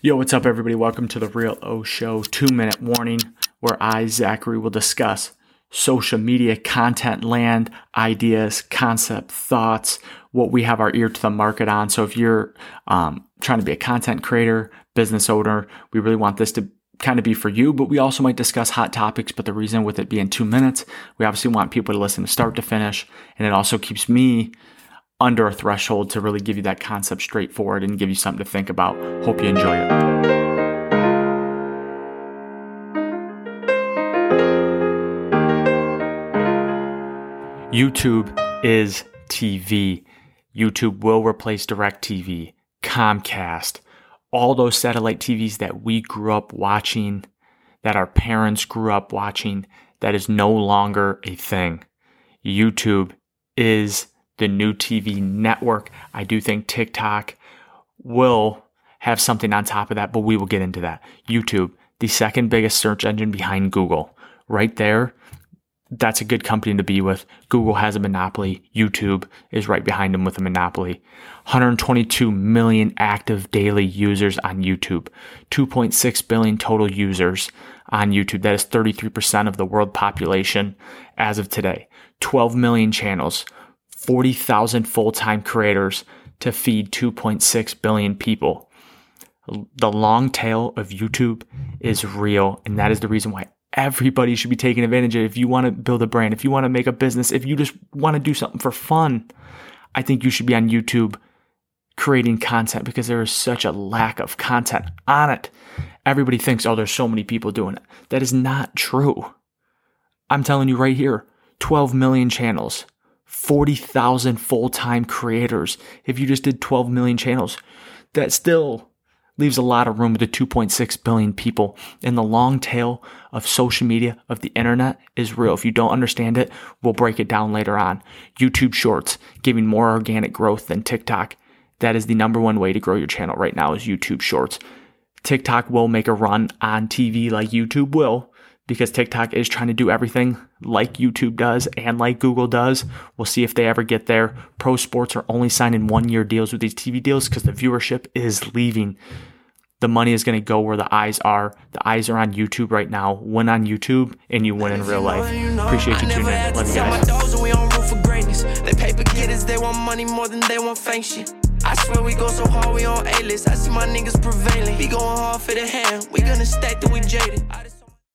Yo, what's up, everybody? Welcome to the Real O Show two minute warning where I, Zachary, will discuss social media content land, ideas, concept, thoughts, what we have our ear to the market on. So if you're um, trying to be a content creator, business owner, we really want this to kind of be for you, but we also might discuss hot topics. But the reason with it being two minutes, we obviously want people to listen to start to finish. And it also keeps me under a threshold to really give you that concept straightforward and give you something to think about. Hope you enjoy it. YouTube is TV. YouTube will replace DirecTV, Comcast, all those satellite TVs that we grew up watching, that our parents grew up watching, that is no longer a thing. YouTube is the new TV network. I do think TikTok will have something on top of that, but we will get into that. YouTube, the second biggest search engine behind Google, right there. That's a good company to be with. Google has a monopoly. YouTube is right behind them with a monopoly. 122 million active daily users on YouTube. 2.6 billion total users on YouTube. That is 33% of the world population as of today. 12 million channels. 40,000 full time creators to feed 2.6 billion people. The long tail of YouTube is real, and that is the reason why everybody should be taking advantage of it. If you want to build a brand, if you want to make a business, if you just want to do something for fun, I think you should be on YouTube creating content because there is such a lack of content on it. Everybody thinks, oh, there's so many people doing it. That is not true. I'm telling you right here 12 million channels. 40,000 full time creators. If you just did 12 million channels, that still leaves a lot of room with the 2.6 billion people. And the long tail of social media, of the internet is real. If you don't understand it, we'll break it down later on. YouTube Shorts giving more organic growth than TikTok. That is the number one way to grow your channel right now is YouTube Shorts. TikTok will make a run on TV like YouTube will, because TikTok is trying to do everything like YouTube does and like Google does. We'll see if they ever get there. Pro sports are only signing one year deals with these TV deals because the viewership is leaving. The money is going to go where the eyes are. The eyes are on YouTube right now. Win on YouTube and you win in real life. Appreciate you tuning in. Love you guys. They paper getters, they want money more than they want shit. I swear we go so hard, we on A-list. I see my niggas prevailing. We going hard for the hand. We gonna stack till we jaded.